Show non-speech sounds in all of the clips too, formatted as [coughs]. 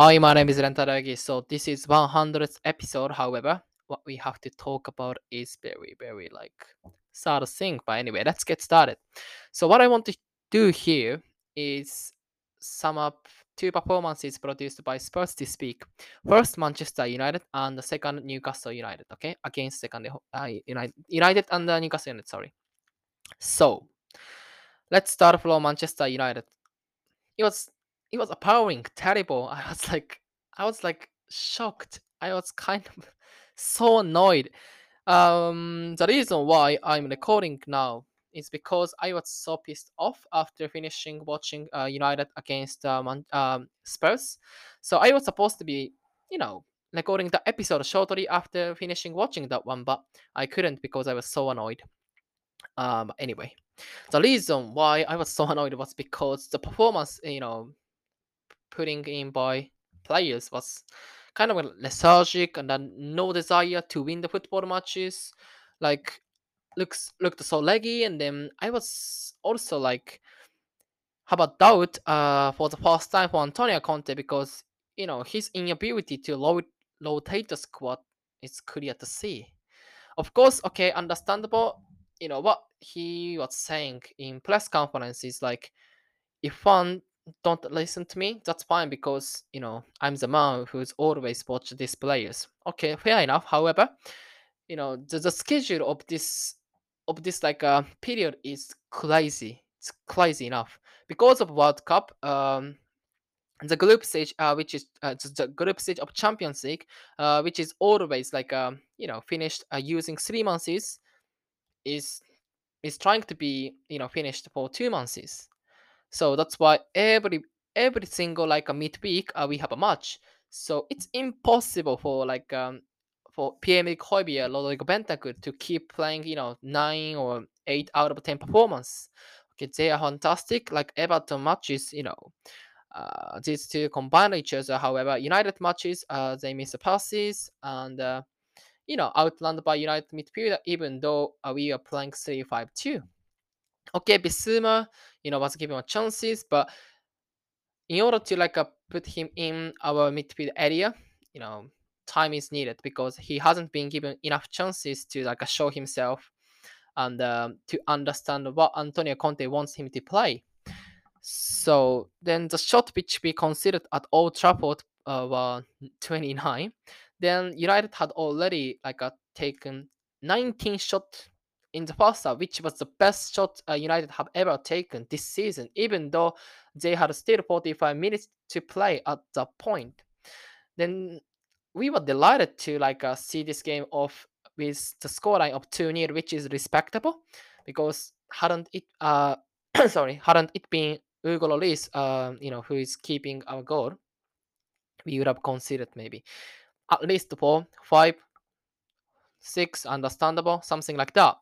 Hi, my name is Rentaragi. So this is 100th episode. However, what we have to talk about is very, very like sad thing. But anyway, let's get started. So what I want to do here is sum up two performances produced by Spurs this week. First, Manchester United, and the second, Newcastle United. Okay, against second uh, United, United and uh, Newcastle United. Sorry. So let's start from Manchester United. It was it was appalling, terrible. I was like, I was like shocked. I was kind of [laughs] so annoyed. Um, the reason why I'm recording now is because I was so pissed off after finishing watching uh, United against um, um, Spurs. So I was supposed to be, you know, recording the episode shortly after finishing watching that one, but I couldn't because I was so annoyed. Um, anyway, the reason why I was so [laughs] annoyed was because the performance, you know, putting in by players was kind of lethargic and then no desire to win the football matches. Like looks looked so leggy, and then I was also like have a doubt uh for the first time for Antonio Conte because you know his inability to load, rotate the squad is clear to see. Of course, okay, understandable. You know what he was saying in press conferences, like if one don't listen to me, that's fine because you know I'm the man who's always watched these players. Okay, fair enough. However, you know the, the schedule of this of this like uh, period is crazy. It's crazy enough because of World Cup. Um, the group stage, uh, which is uh, the group stage of Champions League, uh, which is always like um, you know finished uh, using three months, is is trying to be you know finished for two months. So that's why every every single like a midweek uh, we have a match. So it's impossible for like um for Pierre-Emile Højbjerg Rodrigo Bentancur to keep playing, you know, nine or eight out of ten performance. Okay, they are fantastic. Like Everton matches, you know, uh, these two combine each other. However, United matches, uh, they miss the passes and uh, you know, outlanded by United midfielder, even though uh, we are playing 3-5-2. Okay, Bissouma, you know, was given chances, but in order to like uh, put him in our midfield area, you know, time is needed because he hasn't been given enough chances to like uh, show himself and uh, to understand what Antonio Conte wants him to play. So then the shot which we considered at Old Trafford uh, were 29. Then United had already like uh, taken 19 shots in the first half, which was the best shot uh, United have ever taken this season, even though they had still 45 minutes to play at that point. Then we were delighted to like uh, see this game off with the scoreline of 2 0, which is respectable because hadn't it uh [coughs] sorry, hadn't it been Hugo Lloris, uh, you know, who is keeping our goal, we would have considered maybe at least four, five, six, understandable, something like that.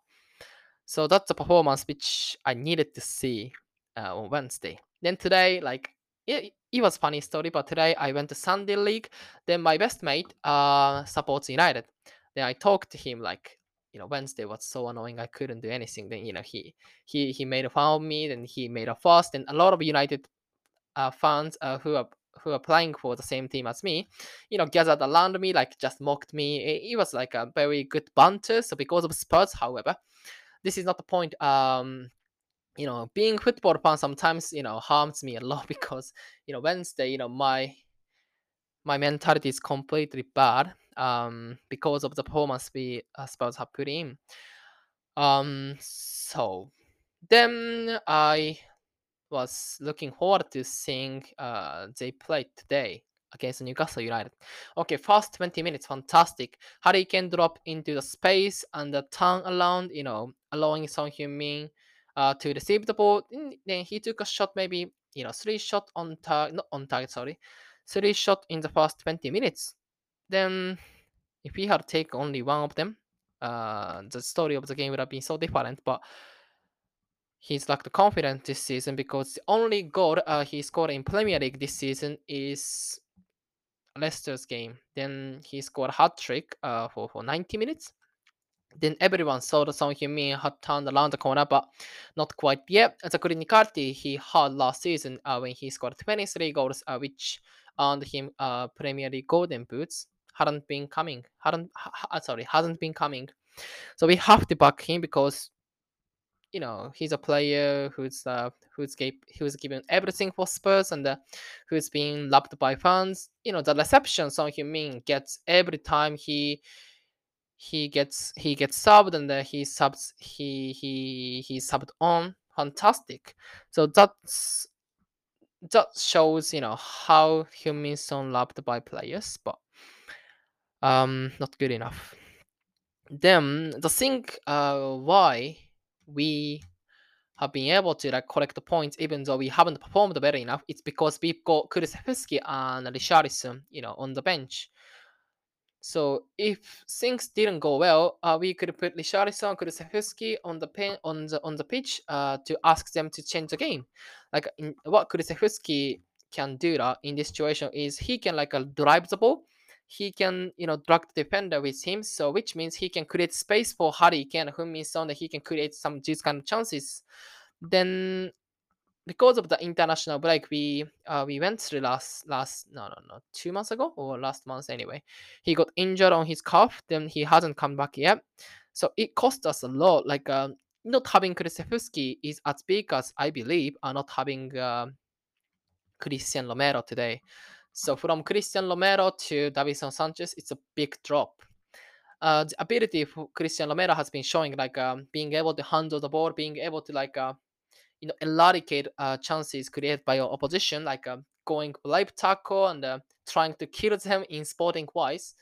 So that's the performance which I needed to see uh, on Wednesday. Then today, like it, it was funny story, but today I went to Sunday League. Then my best mate uh supports United. Then I talked to him like, you know, Wednesday was so annoying. I couldn't do anything. Then you know he he he made a fun of me. Then he made a fuss. And a lot of United uh, fans uh, who are who are playing for the same team as me, you know, gathered around me, like just mocked me. It, it was like a very good banter. So because of Spurs, however, this is not the point. Um, you know, being football fan sometimes you know harms me a lot [laughs] because you know Wednesday, you know, my my mentality is completely bad um because of the performance we uh, Spurs have put in. Um, so then I was looking forward to seeing uh, they played today against Newcastle United. Okay, first 20 minutes, fantastic. Harry Kane drop into the space and the turn around, you know, allowing Son Heung-min uh, to receive the ball. Then he took a shot, maybe, you know, three shot on target, not on target, sorry. Three shot in the first 20 minutes. Then, if he had taken only one of them, uh, the story of the game would have been so different. But he's lacked confidence this season because the only goal uh, he scored in Premier League this season is Leicester's game. Then he scored a hat trick uh, for, for 90 minutes. Then everyone saw that Son Heung-min had turned around the corner, but not quite yet. The clinicality he had last season uh, when he scored 23 goals, uh, which earned him uh, Premier League Golden Boots, hadn't been coming. Hadn't ha- sorry, hasn't been coming. So we have to back him because you know he's a player who's uh, who's gave, who's given everything for Spurs and uh, who's being loved by fans. You know the reception Son Heung-min gets every time he he gets he gets subbed and then he subs he he he subbed on. Fantastic. So that's that shows you know how Heung-min loved by players but um not good enough. Then the thing uh why we have been able to like collect the points even though we haven't performed better enough it's because we've got Kulusevski and Richarlison you know on the bench so if things didn't go well, uh, we could put Richarlison, Kulusevski on the pen on the on the pitch uh, to ask them to change the game. Like in, what Kulusevski can do that in this situation is he can like uh, drive the ball. He can you know drag the defender with him, so which means he can create space for Harry Kane, who means that he can create some these kind of chances. Then because of the international break, we uh, we went through last last no no no two months ago or last month anyway. He got injured on his calf, then he hasn't come back yet. So it cost us a lot. Like uh, not having Kulusevski is as big as I believe are not having uh, Cristian Romero today. So from Cristian Romero to Davinson Sanchez, it's a big drop. Uh, the ability for Cristian Romero has been showing like um, being able to handle the ball, being able to like uh, you know eradicate uh, chances created by your opposition, like uh, going live tackle and uh, trying to kill them in sporting wise.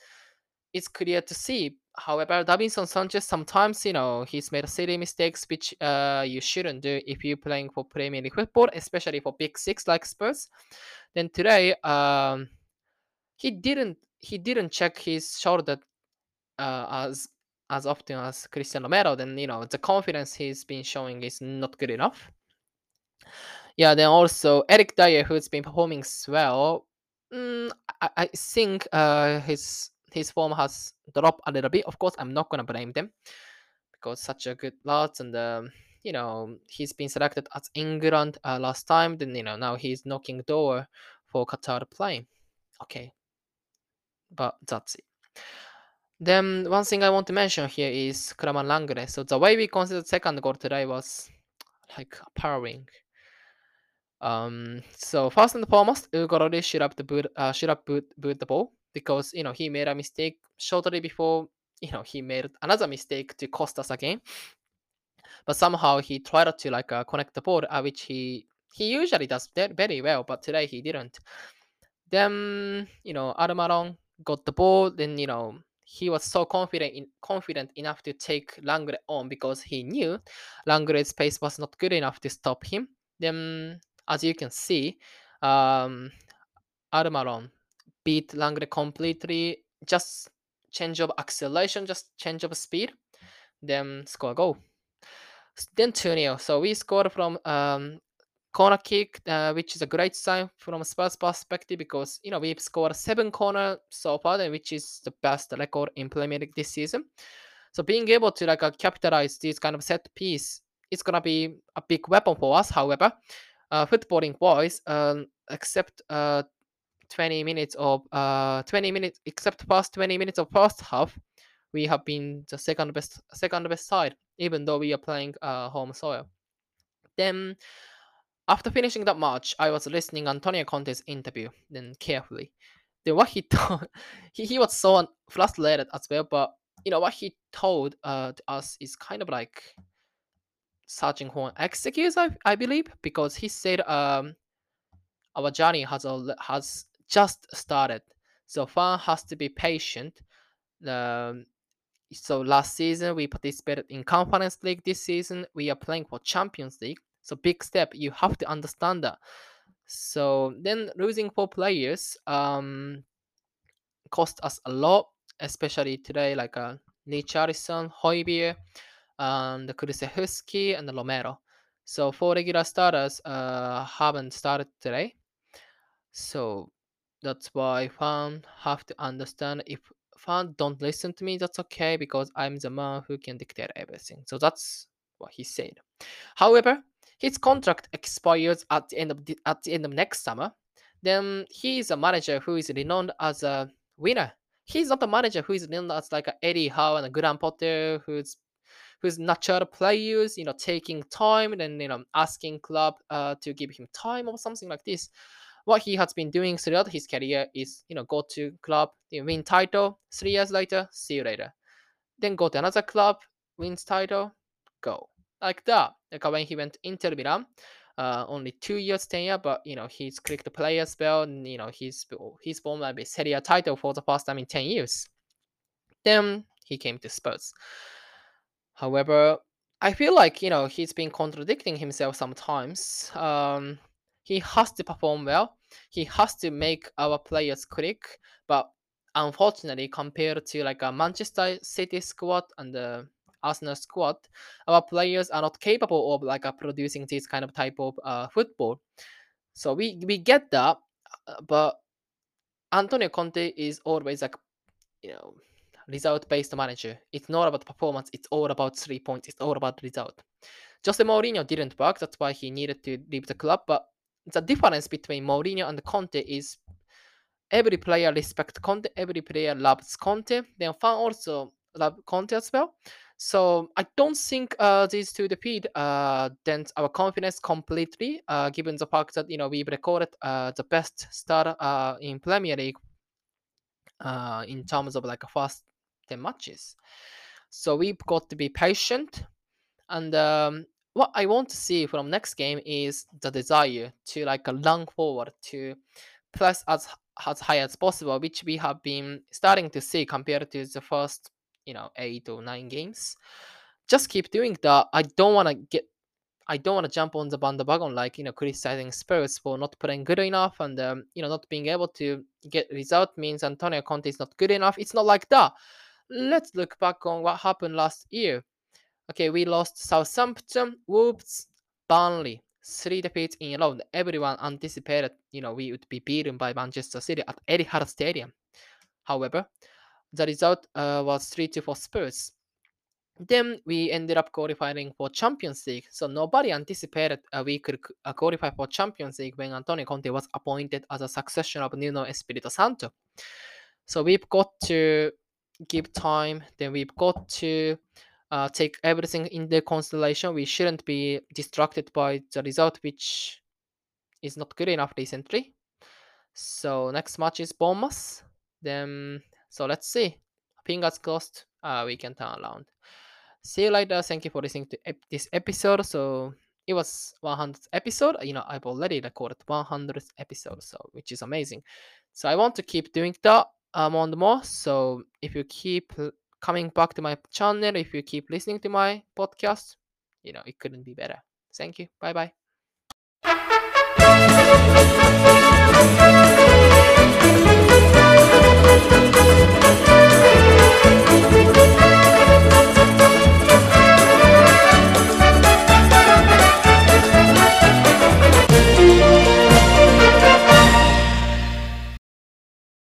It's clear to see. However, Davinson Sanchez sometimes you know he's made silly mistakes which uh, you shouldn't do if you're playing for Premier League football, especially for Big Six like Spurs. Then today, um, he didn't he didn't check his shoulder uh, as as often as Cristian Romero, then you know the confidence he's been showing is not good enough. Yeah, then also Eric Dier, who's been performing well. Mm, I, I think uh, his his form has dropped a little bit. Of course, I'm not gonna blame them because such a good lot, and um, you know he's been selected as England uh, last time. Then you know now he's knocking door for Qatar to play. Okay, but that's it. Then one thing I want to mention here is Clément Lenglet. So the way we considered second goal today was like powering. Um, so first and foremost, Hugo Lloris should have the boot, uh, should have boot, boot the ball because you know he made a mistake shortly before you know he made another mistake to cost us a game. But somehow he tried to like uh, connect the ball, uh, which he he usually does very well, but today he didn't. Then you know Almiron got the ball. Then you know he was so confident in, confident enough to take Lenglet on because he knew Lenglet's pace was not good enough to stop him. Then as you can see, um, Almiron beat Lenglet completely. Just change of acceleration, just change of speed, then score a goal. Then 2 0. So we scored from um, corner kick, uh, which is a great sign from Spurs perspective because you know we've scored seven corner so far, which is the best record in Premier League this season. So being able to like uh, capitalize this kind of set piece, it's gonna be a big weapon for us. However, uh, footballing wise, um, except uh, 20 minutes of uh 20 minutes, except first 20 minutes of first half, we have been the second best second best side, even though we are playing uh, home soil. Then after finishing that match, I was listening Antonio Conte's interview then carefully. Then what he [laughs] told, he, he was so frustrated as well. But you know what he told uh, to us is kind of like searching for an excuse, I, I believe, because he said um our journey has a, has just started, so fan has to be patient. Um, so last season we participated in Conference League. This season we are playing for Champions League. So big step. You have to understand that. So then losing four players um cost us a lot, especially today, like uh, Richarlison, Højbjerg, and Kulusevski and the Romero. So four regular starters uh, haven't started today. So that's why fans have to understand if fan, don't listen to me. That's okay because I'm the man who can dictate everything. So that's what he said. However, his contract expires at the end of the, at the end of next summer. Then he is a manager who is renowned as a winner. He's not a manager who is renowned as like a Eddie Howe and a Graham Potter, who's who's natural players, you know, taking time and you know asking club uh, to give him time or something like this. What he has been doing throughout his career is, you know, go to club, win title, three years later, see you later. Then go to another club, wins title, go like that. Like when he went Inter Milan, uh, only two years tenure, but you know he's clicked the player spell, and you know he's he's won maybe Serie A title for the first time in ten years. Then he came to Spurs. However, I feel like you know he's been contradicting himself sometimes. Um, he has to perform well. He has to make our players click, but unfortunately, compared to like a Manchester City squad and the Arsenal squad, our players are not capable of like producing this kind of type of uh, football. So we we get that, uh, but Antonio Conte is always like you know result based manager. It's not about performance. It's all about three points. It's all about result. Jose Mourinho didn't work. That's why he needed to leave the club. But the difference between Mourinho and Conte is every player respects Conte. Every player loves Conte. Then fan also love Conte as well. So I don't think uh, these two defeat uh, dent our confidence completely, uh, given the fact that you know we've recorded uh, the best start uh, in Premier League uh, in terms of like first ten matches. So we've got to be patient, and um, what I want to see from next game is the desire to like run forward to press as as high as possible, which we have been starting to see compared to the first you know eight or nine games. Just keep doing that. I don't want to get. I don't want to jump on the bandwagon like you know criticizing Spurs for not playing good enough and um, you know not being able to get result means Antonio Conte is not good enough. It's not like that. Let's look back on what happened last year. Okay, we lost Southampton, Wolves, Burnley, three defeats in a row. Everyone anticipated, you know, we would be beaten by Manchester City at Etihad Stadium. However, the result uh, was 3 2 for Spurs. Then we ended up qualifying for Champions League. So nobody anticipated uh, we could uh, qualify for Champions League when Antonio Conte was appointed as a successor of Nuno Espirito Santo. So we've got to give time. Then we've got to uh, take everything in the constellation. We shouldn't be distracted by the result, which is not good enough recently. So next match is Bournemouth. Then so let's see. Fingers crossed uh, we can turn around. See you later. Thank you for listening to ep- this episode. So it was 100th episode. You know, I've already recorded 100th episode, so which is amazing. So I want to keep doing that um, on the more. So if you keep coming back to my channel, if you keep listening to my podcast, you know, it couldn't be better. Thank you. Bye bye.